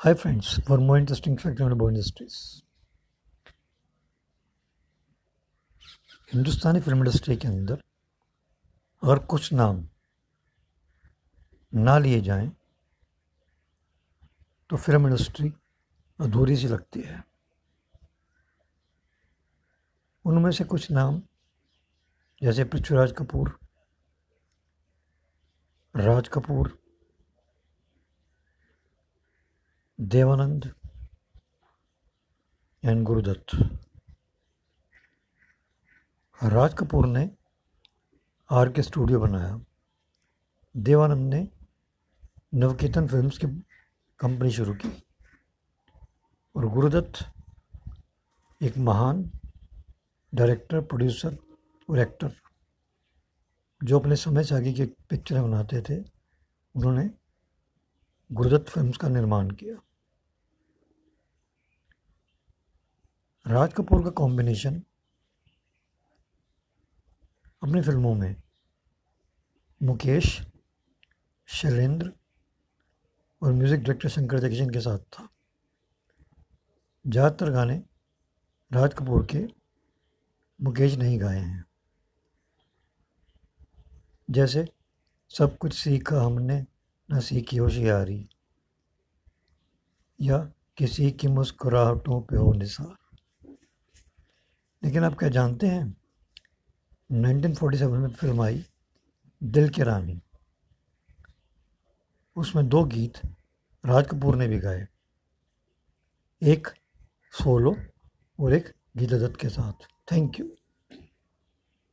Hi friends, for more interesting facts about industries. हिंदुस्तानी film industry के अंदर अगर कुछ नाम ना लिए जाएँ तो फ़िल्म इंडस्ट्री अधूरी सी लगती है उनमें से कुछ नाम जैसे पृथ्वीराज कपूर राज कपूर देवानंद एंड गुरुदत्त राज कपूर ने आर के स्टूडियो बनाया। देवानंद ने नवकेतन फिल्म्स की कंपनी शुरू की। और गुरुदत्त एक महान डायरेक्टर प्रोड्यूसर और एक्टर जो अपने समय से आगे की पिक्चरें बनाते थे, उन्होंने गुरुदत्त फिल्म्स का निर्माण किया। राज कपूर का कॉम्बिनेशन अपनी फ़िल्मों में मुकेश, शैलेंद्र और म्यूज़िक डायरेक्टर शंकर जयकिशन के साथ था। ज़्यादातर गाने राज कपूर के, मुकेश नहीं गाए हैं। जैसे, सब कुछ सीखा हमने, न सीखी होशियारी, या किसी की मुस्कुराहटों पे हो निसार। लेकिन आप क्या जानते हैं? 1947 में फ़िल्म आई, दिल के रानी। उसमें दो गीत राज कपूर ने भी गाए। एक सोलो और एक गीता दत्त के साथ। Thank you.